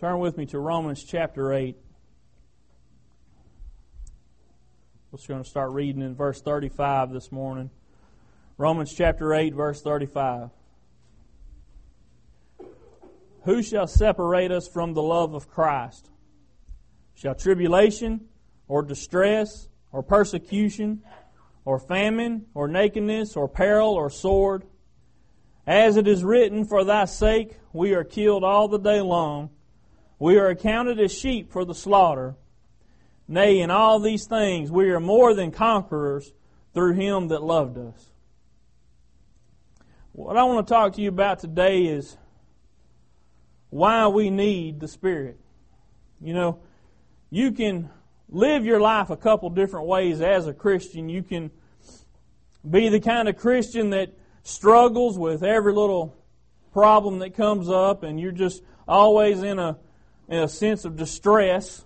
Turn with me to Romans chapter 8. We're going to start reading in verse 35 this morning. Romans chapter 8, verse 35. Who shall separate us from the love of Christ? Shall tribulation, or distress, or persecution, or famine, or nakedness, or peril, or sword? As it is written, For thy sake we are killed all the day long. We are accounted as sheep for the slaughter. Nay, in all these things we are more than conquerors through him that loved us. What I want to talk to you about today is why we need the Spirit. You know, you can live your life a couple different ways as a Christian. You can be the kind of Christian that struggles with every little problem that comes up and you're just always in a in a sense of distress.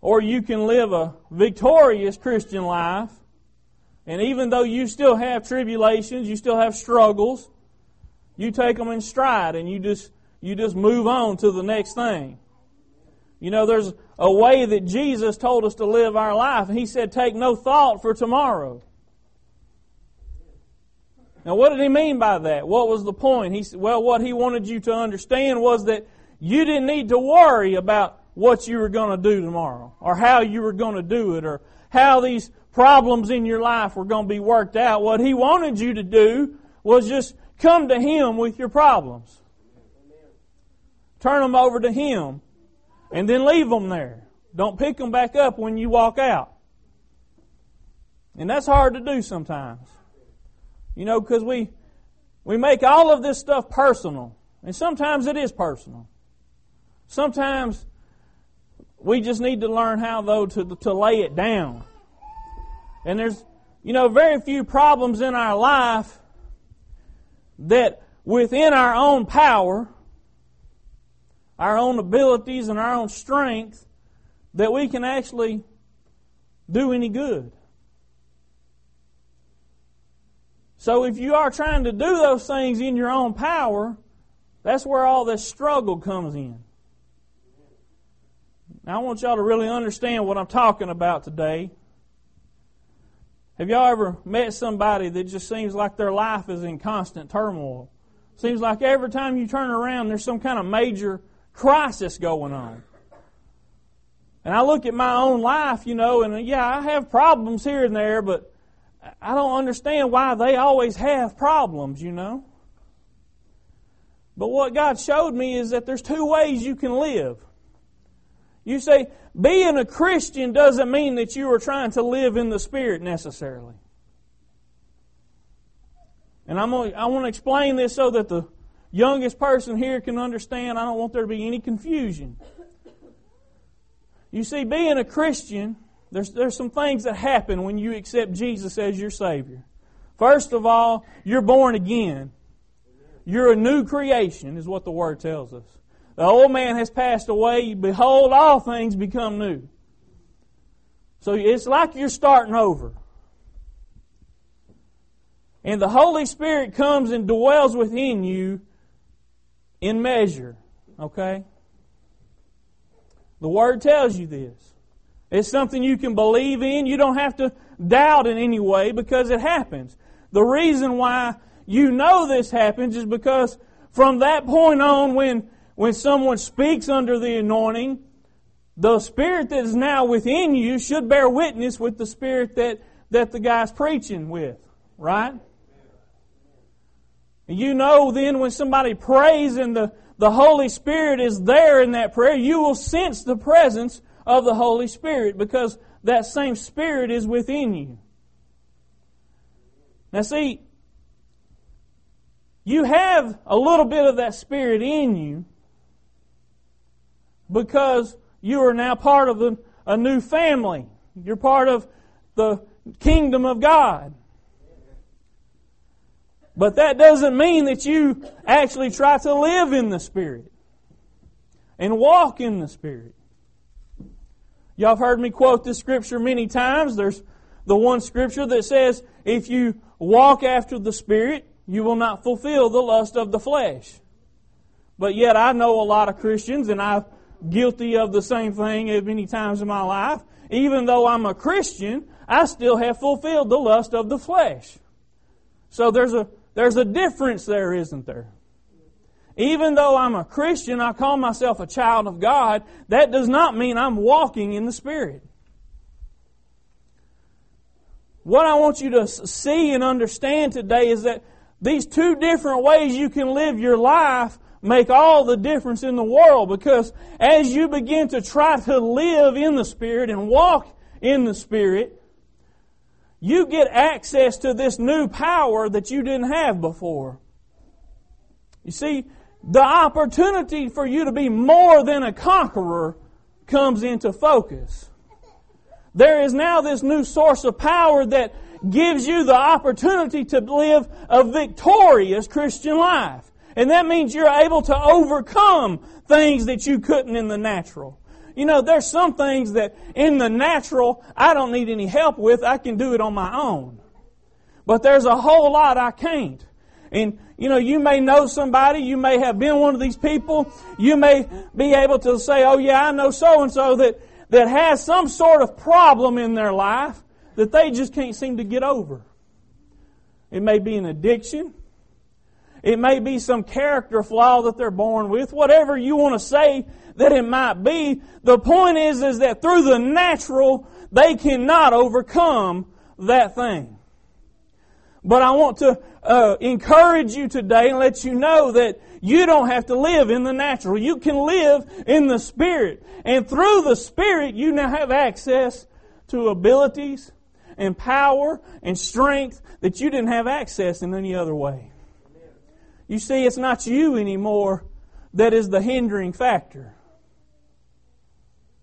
Or you can live a victorious Christian life. And even though you still have tribulations, you still have struggles, you take them in stride and you just, you just move on to the next thing. You know, there's a way that Jesus told us to live our life. And he said, take no thought for tomorrow. Now, what did he mean by that? What was the point? He said, well, what he wanted you to understand was that you didn't need to worry about what you were going to do tomorrow or how you were going to do it or how these problems in your life were going to be worked out. What he wanted you to do was just come to him with your problems. Turn them over to him and then leave them there. Don't pick them back up when you walk out. And that's hard to do sometimes. You know, because we, we make all of this stuff personal. And sometimes it is personal. Sometimes we just need to learn how, though, to, to lay it down. And there's, you know, very few problems in our life that within our own power, our own abilities and our own strength, that we can actually do any good. So if you are trying to do those things in your own power, that's where all this struggle comes in. Now, I want y'all to really understand what I'm talking about today. Have y'all ever met somebody that just seems like their life is in constant turmoil? Seems like every time you turn around, there's some kind of major crisis going on. And I look at my own life, you know, and yeah, I have problems here and there, but I don't understand why they always have problems, you know. But what God showed me is that there's two ways you can live. You say, being a Christian doesn't mean that you are trying to live in the Spirit necessarily. And I'm gonna, I want to explain this so that the youngest person here can understand. I don't want there to be any confusion. You see, being a Christian, there's, there's some things that happen when you accept Jesus as your Savior. First of all, you're born again. You're a new creation, is what the Word tells us. The old man has passed away. Behold, all things become new. So it's like you're starting over. And the Holy Spirit comes and dwells within you in measure. Okay? The Word tells you this. It's something you can believe in. You don't have to doubt in any way because it happens. The reason why you know this happens is because from that point on, when when someone speaks under the anointing, the spirit that is now within you should bear witness with the spirit that, that the guy's preaching with, right? You know then when somebody prays and the, the Holy Spirit is there in that prayer, you will sense the presence of the Holy Spirit because that same Spirit is within you. Now see, you have a little bit of that Spirit in you, because you are now part of a, new family. You're part of the kingdom of God. But that doesn't mean that you actually try to live in the Spirit and walk in the Spirit. Y'all have heard me quote this scripture many times. There's the one scripture that says, if you walk after the Spirit, you will not fulfill the lust of the flesh. But yet I know a lot of Christians, and I'm guilty of the same thing many times in my life. Even though I'm a Christian, I still have fulfilled the lust of the flesh. So there's a, there's a difference there, isn't there? Even though I'm a Christian, I call myself a child of God, that does not mean I'm walking in the Spirit. What I want you to see and understand today is that these two different ways you can live your life make all the difference in the world because as you begin to try to live in the Spirit and walk in the Spirit, you get access to this new power that you didn't have before. You see, the opportunity for you to be more than a conqueror comes into focus. There is now this new source of power that gives you the opportunity to live a victorious Christian life. And that means you're able to overcome things that you couldn't in the natural. You know, there's some things that in the natural I don't need any help with. I can do it on my own. But there's a whole lot I can't. And, you know, you may know somebody, you may have been one of these people, you may be able to say, oh yeah, I know so and so that, that has some sort of problem in their life that they just can't seem to get over. It may be an addiction. It may be some character flaw that they're born with. Whatever you want to say that it might be, the point is, is that through the natural, they cannot overcome that thing. But I want to uh, encourage you today and let you know that you don't have to live in the natural. You can live in the Spirit. And through the Spirit, you now have access to abilities and power and strength that you didn't have access in any other way. You see, it's not you anymore that is the hindering factor.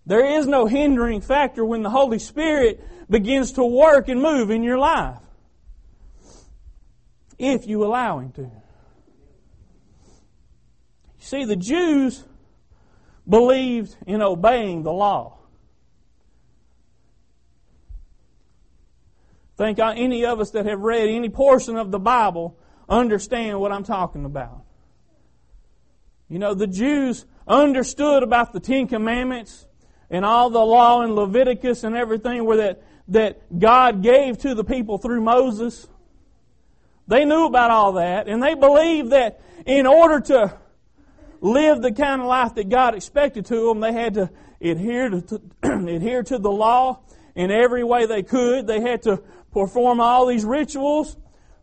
There is no hindering factor when the Holy Spirit begins to work and move in your life. If you allow Him to. You see, the Jews believed in obeying the law. Think uh, any of us that have read any portion of the Bible understand what I'm talking about. You know, the Jews understood about the Ten Commandments and all the law in Leviticus and everything where that, that God gave to the people through Moses. They knew about all that and they believed that in order to live the kind of life that God expected to them, they had to adhere to, adhere to the law in every way they could. They had to perform all these rituals.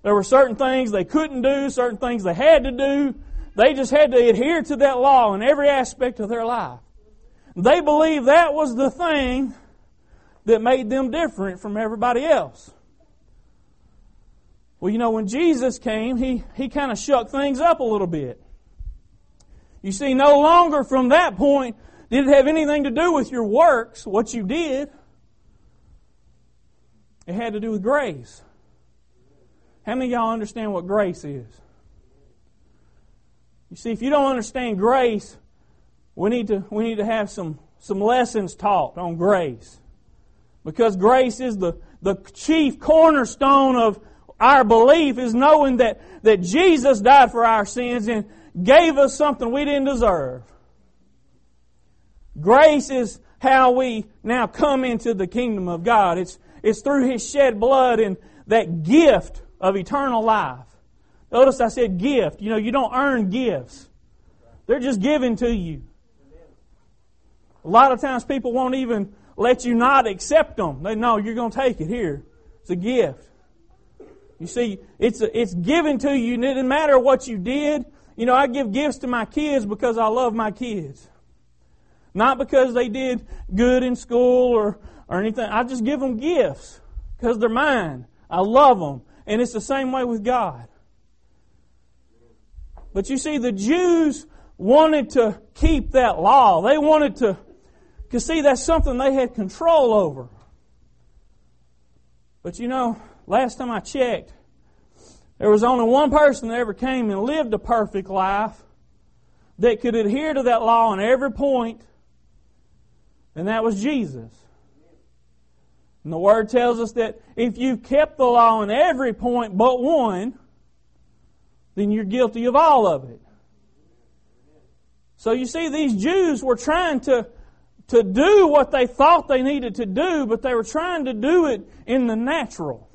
There were certain things they couldn't do, certain things they had to do. They just had to adhere to that law in every aspect of their life. They believed that was the thing that made them different from everybody else. Well, you know, when Jesus came, he, he kind of shook things up a little bit. You see, no longer from that point did it have anything to do with your works, what you did. It had to do with grace. How many of y'all understand what grace is? You see, if you don't understand grace, we need to, we need to have some, some lessons taught on grace. Because grace is the, the chief cornerstone of our belief is knowing that, that Jesus died for our sins and gave us something we didn't deserve. Grace is how we now come into the kingdom of God. It's, it's through His shed blood and that gift of eternal life. Notice I said gift. You know, you don't earn gifts. They're just given to you. A lot of times people won't even let you not accept them. They know you're going to take it here. It's a gift. You see, it's a, it's given to you. It doesn't matter what you did. You know, I give gifts to my kids because I love my kids. Not because they did good in school or, or anything. I just give them gifts because they're mine. I love them. And it's the same way with God. But you see, the Jews wanted to keep that law. They wanted to, because see, that's something they had control over. But you know, last time I checked, there was only one person that ever came and lived a perfect life that could adhere to that law on every point, and that was Jesus. And the Word tells us that if you've kept the law in every point but one, then you're guilty of all of it. So you see, these Jews were trying to, to do what they thought they needed to do, but they were trying to do it in the natural.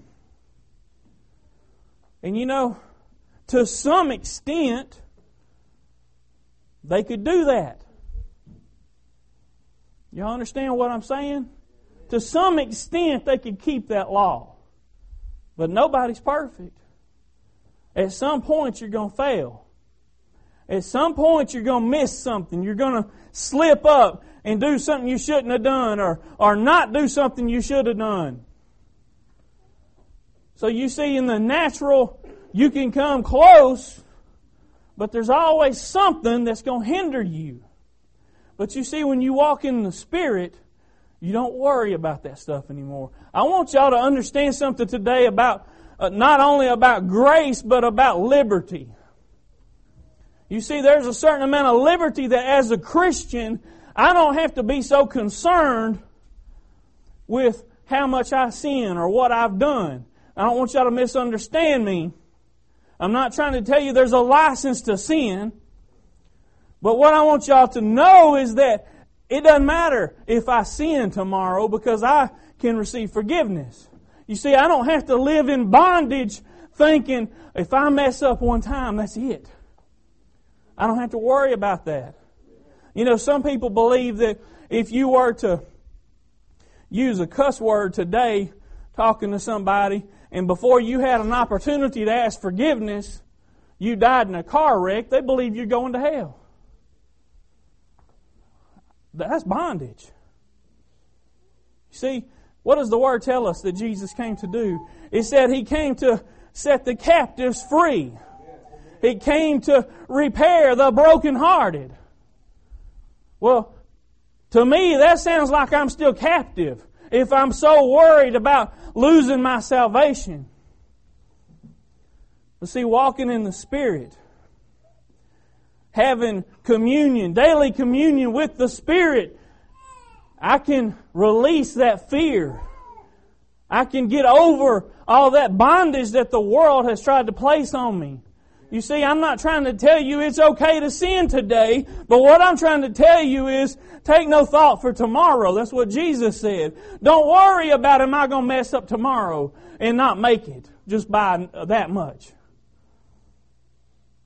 And you know, to some extent, they could do that. You understand what I'm saying? To some extent, they could keep that law. But nobody's perfect. At some point, you're going to fail. At some point, you're going to miss something. You're going to slip up and do something you shouldn't have done or, or not do something you should have done. So you see, in the natural, you can come close, but there's always something that's going to hinder you. But you see, when you walk in the Spirit, you don't worry about that stuff anymore. I want y'all to understand something today about uh, not only about grace, but about liberty. You see, there's a certain amount of liberty that as a Christian, I don't have to be so concerned with how much I sin or what I've done. I don't want y'all to misunderstand me. I'm not trying to tell you there's a license to sin. But what I want y'all to know is that it doesn't matter if I sin tomorrow because I can receive forgiveness. You see, I don't have to live in bondage thinking if I mess up one time, that's it. I don't have to worry about that. You know, some people believe that if you were to use a cuss word today talking to somebody, and before you had an opportunity to ask forgiveness, you died in a car wreck, they believe you're going to hell. That's bondage. You see, what does the Word tell us that Jesus came to do? It said He came to set the captives free. He came to repair the brokenhearted. Well, to me, that sounds like I'm still captive if I'm so worried about losing my salvation. But see, walking in the Spirit, having communion, daily communion with the Spirit, I can release that fear. I can get over all that bondage that the world has tried to place on me. You see, I'm not trying to tell you it's okay to sin today, but what I'm trying to tell you is take no thought for tomorrow. That's what Jesus said. Don't worry about am I going to mess up tomorrow and not make it just by that much.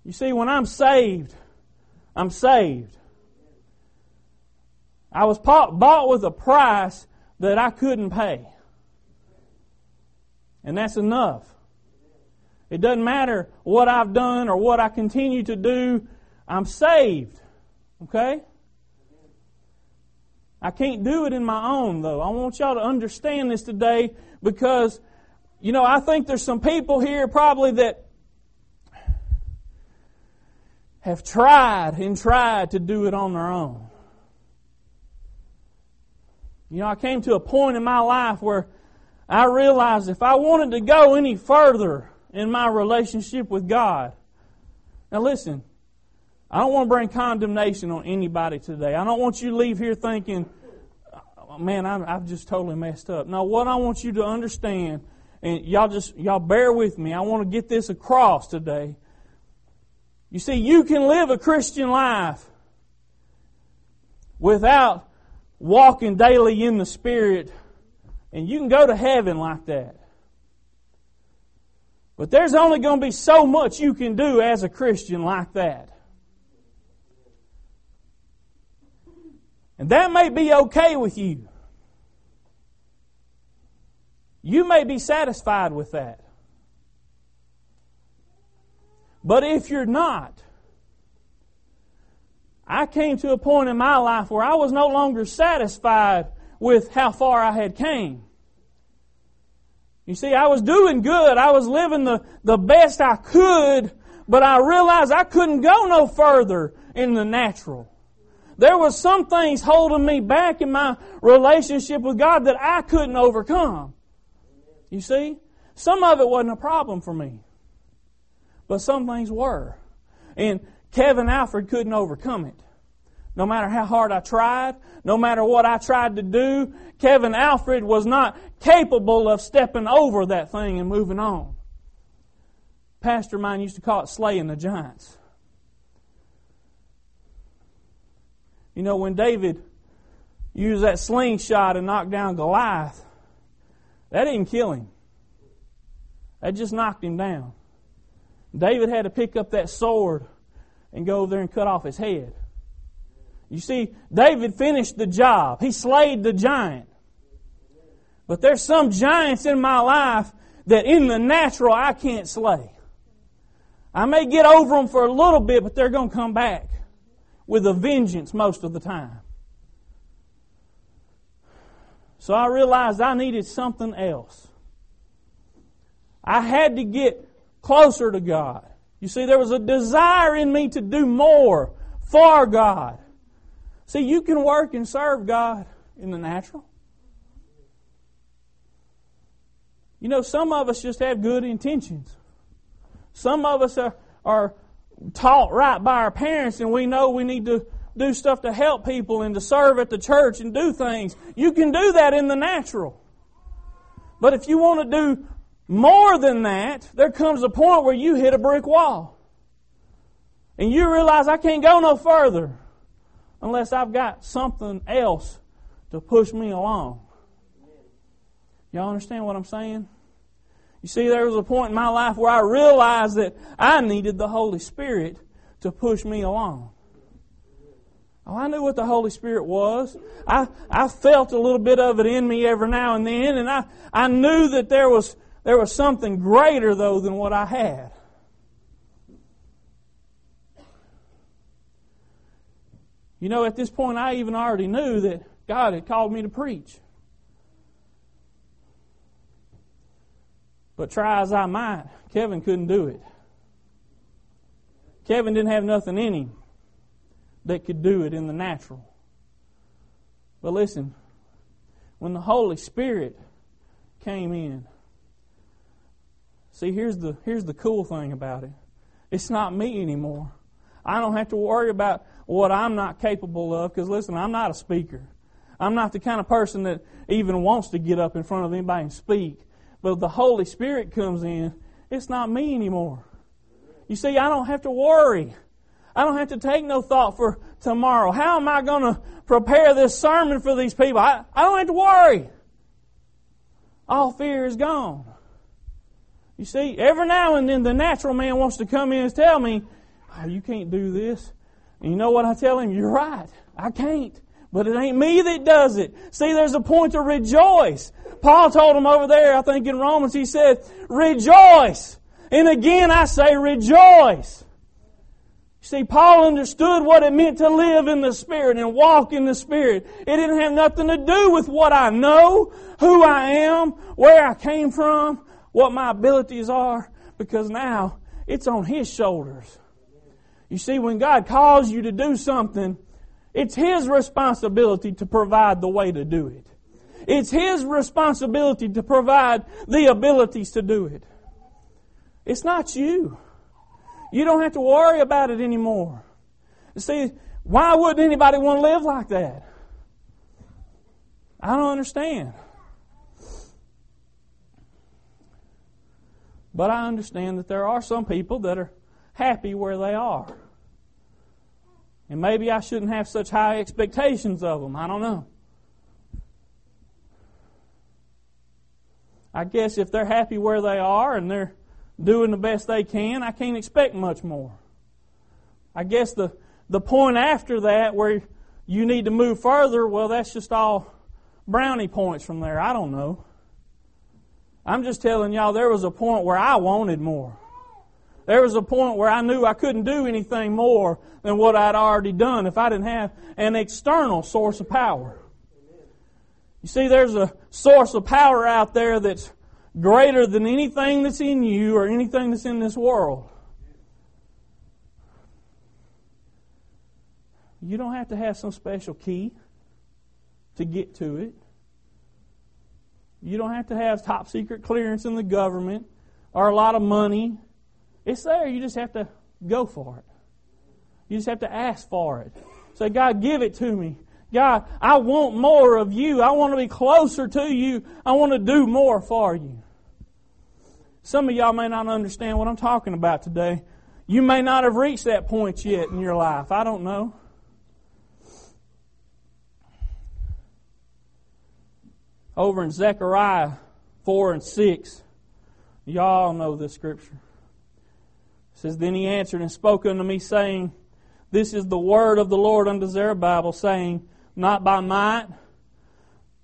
You see, when I'm saved, I'm saved. I was bought with a price that I couldn't pay. And that's enough. It doesn't matter what I've done or what I continue to do. I'm saved. Okay? I can't do it in my own, though. I want y'all to understand this today because, you know, I think there's some people here probably that have tried and tried to do it on their own. You know, I came to a point in my life where I realized if I wanted to go any further in my relationship with God, now listen, I don't want to bring condemnation on anybody today. I don't want you to leave here thinking, man, I've just totally messed up. Now, what I want you to understand, and y'all just, y'all bear with me, I want to get this across today you see, you can live a Christian life without walking daily in the Spirit, and you can go to heaven like that. But there's only going to be so much you can do as a Christian like that. And that may be okay with you. You may be satisfied with that. But if you're not, I came to a point in my life where I was no longer satisfied with how far I had came. You see, I was doing good. I was living the, the best I could, but I realized I couldn't go no further in the natural. There was some things holding me back in my relationship with God that I couldn't overcome. You see? Some of it wasn't a problem for me. But some things were. And Kevin Alfred couldn't overcome it. No matter how hard I tried, no matter what I tried to do, Kevin Alfred was not capable of stepping over that thing and moving on. Pastor mine used to call it slaying the giants. You know, when David used that slingshot and knocked down Goliath, that didn't kill him. That just knocked him down. David had to pick up that sword and go over there and cut off his head. You see, David finished the job. He slayed the giant. But there's some giants in my life that in the natural I can't slay. I may get over them for a little bit, but they're going to come back with a vengeance most of the time. So I realized I needed something else. I had to get closer to God. You see, there was a desire in me to do more for God. See, you can work and serve God in the natural. You know, some of us just have good intentions. Some of us are, are taught right by our parents and we know we need to do stuff to help people and to serve at the church and do things. You can do that in the natural. But if you want to do more than that, there comes a point where you hit a brick wall. And you realize I can't go no further unless I've got something else to push me along. Y'all understand what I'm saying? You see, there was a point in my life where I realized that I needed the Holy Spirit to push me along. Oh, I knew what the Holy Spirit was. I, I felt a little bit of it in me every now and then, and I, I knew that there was, there was something greater, though, than what I had. You know, at this point, I even already knew that God had called me to preach. But try as I might, Kevin couldn't do it. Kevin didn't have nothing in him that could do it in the natural. But listen, when the Holy Spirit came in, see, here's the, here's the cool thing about it it's not me anymore. I don't have to worry about what I'm not capable of because, listen, I'm not a speaker. I'm not the kind of person that even wants to get up in front of anybody and speak. But if the Holy Spirit comes in, it's not me anymore. You see, I don't have to worry. I don't have to take no thought for tomorrow. How am I going to prepare this sermon for these people? I, I don't have to worry. All fear is gone. You see, every now and then the natural man wants to come in and tell me, oh, you can't do this. And you know what I tell him? You're right. I can't. But it ain't me that does it. See, there's a point to rejoice. Paul told him over there, I think in Romans, he said, rejoice. And again I say rejoice. See, Paul understood what it meant to live in the Spirit and walk in the Spirit. It didn't have nothing to do with what I know, who I am, where I came from, what my abilities are, because now it's on His shoulders. You see, when God calls you to do something, it's His responsibility to provide the way to do it. It's His responsibility to provide the abilities to do it. It's not you. You don't have to worry about it anymore. See, why wouldn't anybody want to live like that? I don't understand. But I understand that there are some people that are happy where they are. And maybe I shouldn't have such high expectations of them. I don't know. I guess if they're happy where they are and they're doing the best they can, I can't expect much more. I guess the, the point after that where you need to move further, well, that's just all brownie points from there. I don't know. I'm just telling y'all there was a point where I wanted more. There was a point where I knew I couldn't do anything more than what I'd already done if I didn't have an external source of power. You see, there's a source of power out there that's greater than anything that's in you or anything that's in this world. You don't have to have some special key to get to it. You don't have to have top secret clearance in the government or a lot of money. It's there. You just have to go for it. You just have to ask for it. Say, God, give it to me. God, I want more of you. I want to be closer to you. I want to do more for you. Some of y'all may not understand what I'm talking about today. You may not have reached that point yet in your life. I don't know. Over in Zechariah 4 and 6. Y'all know this scripture. It says, Then he answered and spoke unto me, saying, This is the word of the Lord unto Zerubbabel, saying, Not by might,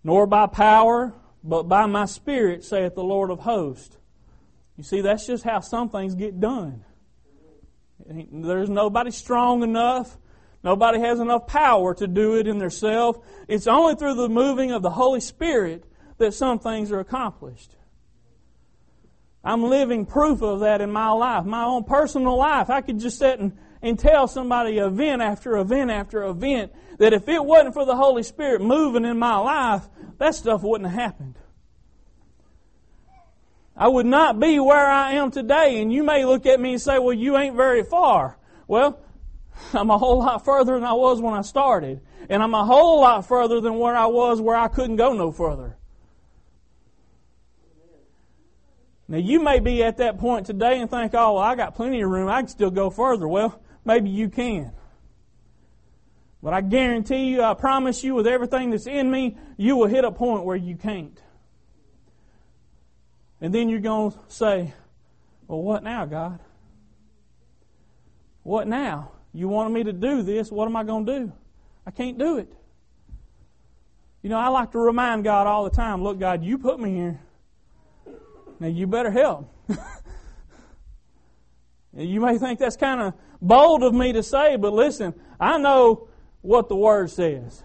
nor by power, but by my spirit, saith the Lord of hosts. You see, that's just how some things get done. There's nobody strong enough. Nobody has enough power to do it in themselves. It's only through the moving of the Holy Spirit that some things are accomplished. I'm living proof of that in my life, my own personal life. I could just sit and, and tell somebody event after event after event that if it wasn't for the Holy Spirit moving in my life, that stuff wouldn't have happened. I would not be where I am today. And you may look at me and say, well, you ain't very far. Well, I'm a whole lot further than I was when I started. And I'm a whole lot further than where I was where I couldn't go no further. Now you may be at that point today and think, oh, well, I got plenty of room. I can still go further. Well, maybe you can. But I guarantee you, I promise you with everything that's in me, you will hit a point where you can't. And then you're going to say, Well, what now, God? What now? You wanted me to do this. What am I going to do? I can't do it. You know, I like to remind God all the time look, God, you put me here. Now you better help. you may think that's kind of bold of me to say, but listen, I know what the Word says.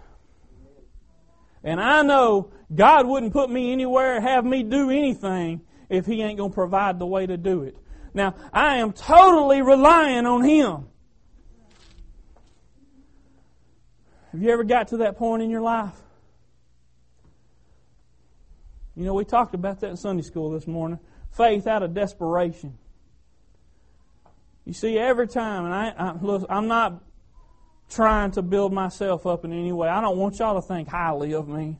And I know God wouldn't put me anywhere, have me do anything if He ain't going to provide the way to do it. Now, I am totally relying on Him. Have you ever got to that point in your life? You know, we talked about that in Sunday school this morning. Faith out of desperation. You see, every time, and I, I look, I'm not trying to build myself up in any way. I don't want y'all to think highly of me.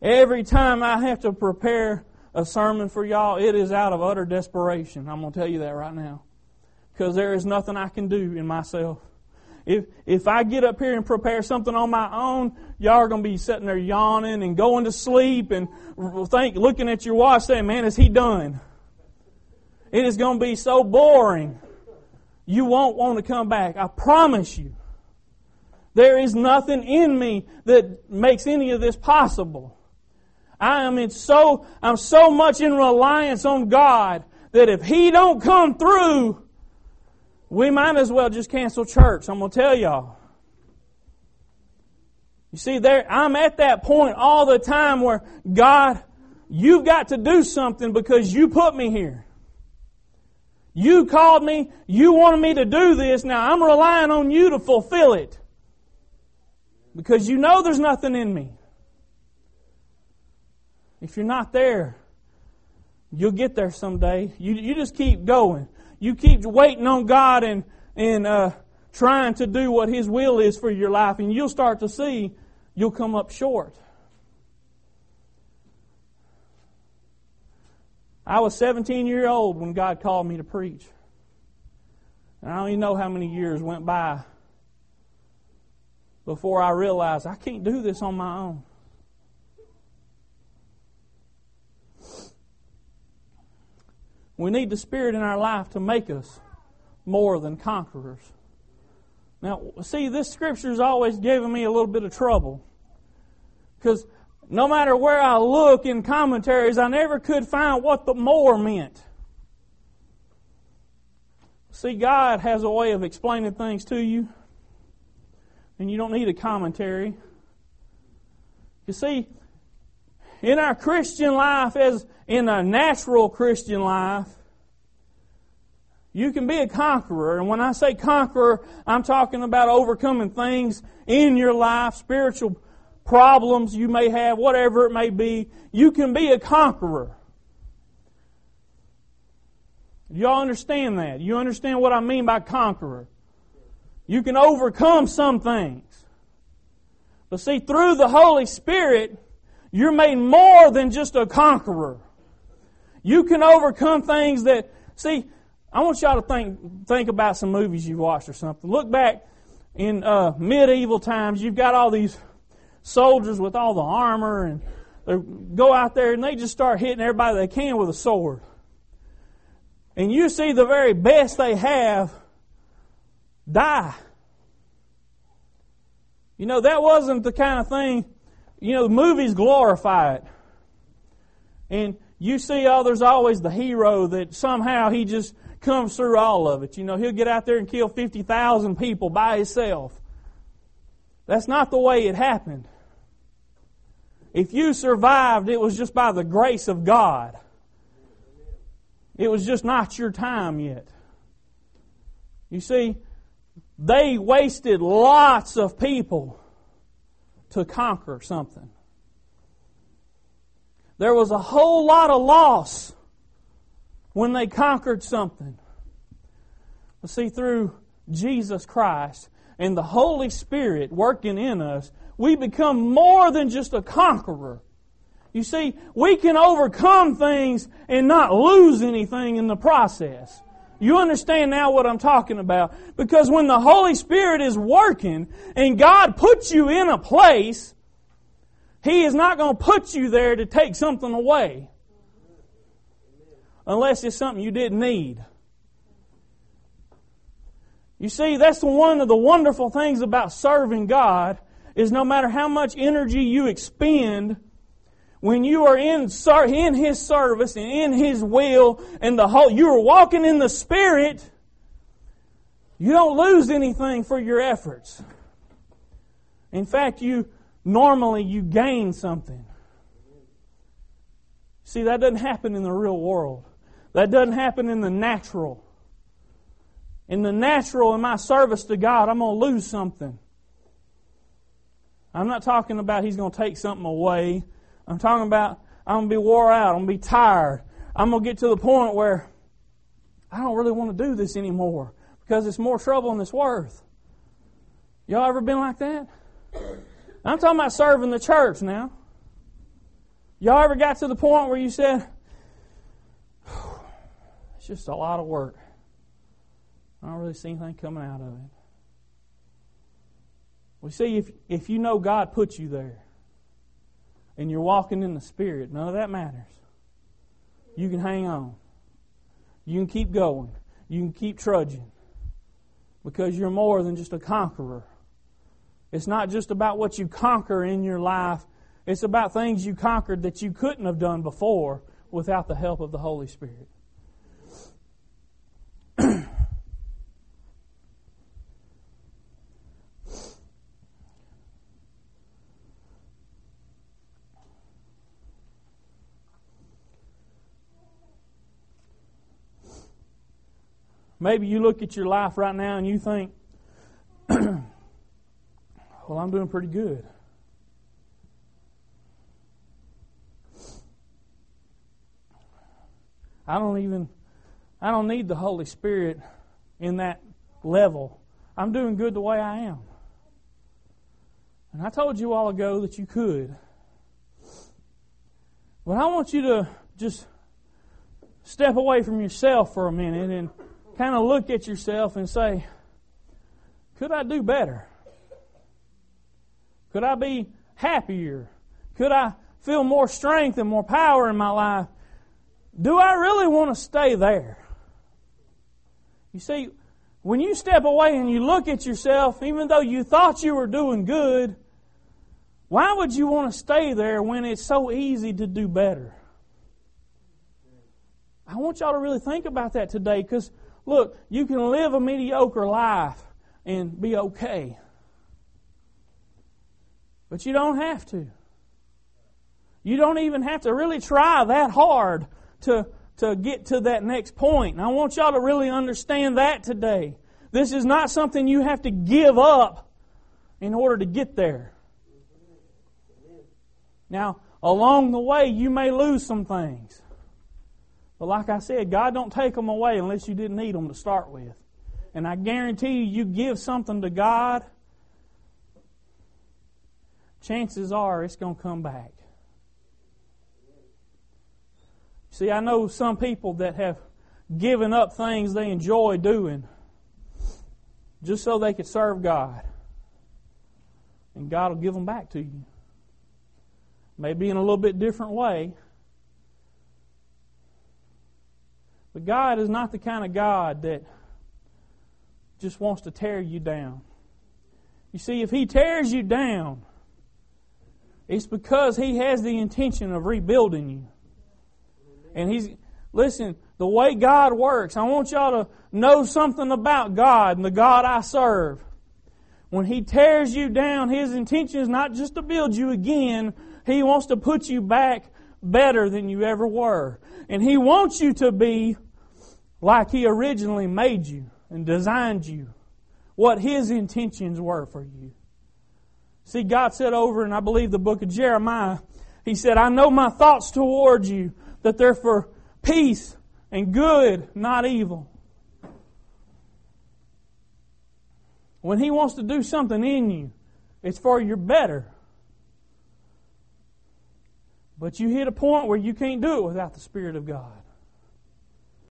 Every time I have to prepare a sermon for y'all, it is out of utter desperation. I'm going to tell you that right now. Because there is nothing I can do in myself. If, if I get up here and prepare something on my own, y'all are going to be sitting there yawning and going to sleep and think, looking at your watch saying, man, is he done? It is going to be so boring. You won't want to come back. I promise you. There is nothing in me that makes any of this possible. I am in so, I'm so much in reliance on God that if He don't come through, we might as well just cancel church. I'm going to tell y'all. You see, there, I'm at that point all the time where God, you've got to do something because you put me here. You called me, you wanted me to do this, now I'm relying on you to fulfill it. Because you know there's nothing in me. If you're not there, you'll get there someday. You, you just keep going. You keep waiting on God and, and uh, trying to do what His will is for your life, and you'll start to see you'll come up short. I was 17 years old when God called me to preach. And I don't even know how many years went by before I realized I can't do this on my own. We need the Spirit in our life to make us more than conquerors. Now, see, this scripture has always given me a little bit of trouble. Because no matter where I look in commentaries, I never could find what the more meant. See, God has a way of explaining things to you and you don't need a commentary. You see, in our Christian life, as in a natural Christian life, you can be a conqueror. And when I say conqueror, I'm talking about overcoming things in your life, spiritual problems you may have, whatever it may be. You can be a conqueror. Y'all understand that? You understand what I mean by conqueror? You can overcome some things. But see, through the Holy Spirit, you're made more than just a conqueror. You can overcome things that, see, I want y'all to think, think about some movies you've watched or something. Look back in uh, medieval times, you've got all these soldiers with all the armor and they go out there and they just start hitting everybody they can with a sword. And you see the very best they have die. You know, that wasn't the kind of thing, you know, the movies glorify it. And you see, oh, there's always the hero that somehow he just comes through all of it. You know, he'll get out there and kill 50,000 people by himself. That's not the way it happened. If you survived, it was just by the grace of God. It was just not your time yet. You see, they wasted lots of people to conquer something. There was a whole lot of loss when they conquered something. But see, through Jesus Christ and the Holy Spirit working in us, we become more than just a conqueror. You see, we can overcome things and not lose anything in the process. You understand now what I'm talking about? Because when the Holy Spirit is working and God puts you in a place, He is not going to put you there to take something away. Unless it's something you didn't need. You see, that's one of the wonderful things about serving God is no matter how much energy you expend, when you are in, in His service and in His will and the whole, you are walking in the Spirit, you don't lose anything for your efforts. In fact, you normally you gain something. See, that doesn't happen in the real world. That doesn't happen in the natural. In the natural, in my service to God, I'm going to lose something. I'm not talking about he's going to take something away. I'm talking about I'm going to be wore out. I'm going to be tired. I'm going to get to the point where I don't really want to do this anymore because it's more trouble than it's worth. Y'all ever been like that? I'm talking about serving the church now. Y'all ever got to the point where you said, it's just a lot of work. I don't really see anything coming out of it. We see, if, if you know God put you there and you're walking in the Spirit, none of that matters. You can hang on. You can keep going. You can keep trudging because you're more than just a conqueror. It's not just about what you conquer in your life, it's about things you conquered that you couldn't have done before without the help of the Holy Spirit. Maybe you look at your life right now and you think, well, I'm doing pretty good. I don't even, I don't need the Holy Spirit in that level. I'm doing good the way I am. And I told you all ago that you could. But I want you to just step away from yourself for a minute and kind of look at yourself and say, could I do better? Could I be happier? Could I feel more strength and more power in my life? Do I really want to stay there? You see, when you step away and you look at yourself, even though you thought you were doing good, why would you want to stay there when it's so easy to do better? I want y'all to really think about that today because Look, you can live a mediocre life and be okay. But you don't have to. You don't even have to really try that hard to, to get to that next point. And I want y'all to really understand that today. This is not something you have to give up in order to get there. Now, along the way, you may lose some things. But like I said, God don't take them away unless you didn't need them to start with. And I guarantee you, you give something to God, chances are it's going to come back. See, I know some people that have given up things they enjoy doing just so they could serve God. And God will give them back to you. maybe in a little bit different way. But God is not the kind of God that just wants to tear you down. You see, if He tears you down, it's because He has the intention of rebuilding you. And He's, listen, the way God works, I want y'all to know something about God and the God I serve. When He tears you down, His intention is not just to build you again, He wants to put you back better than you ever were. And He wants you to be like He originally made you and designed you. What His intentions were for you. See, God said over in, I believe, the book of Jeremiah, He said, I know my thoughts towards you, that they're for peace and good, not evil. When He wants to do something in you, it's for your better. But you hit a point where you can't do it without the Spirit of God.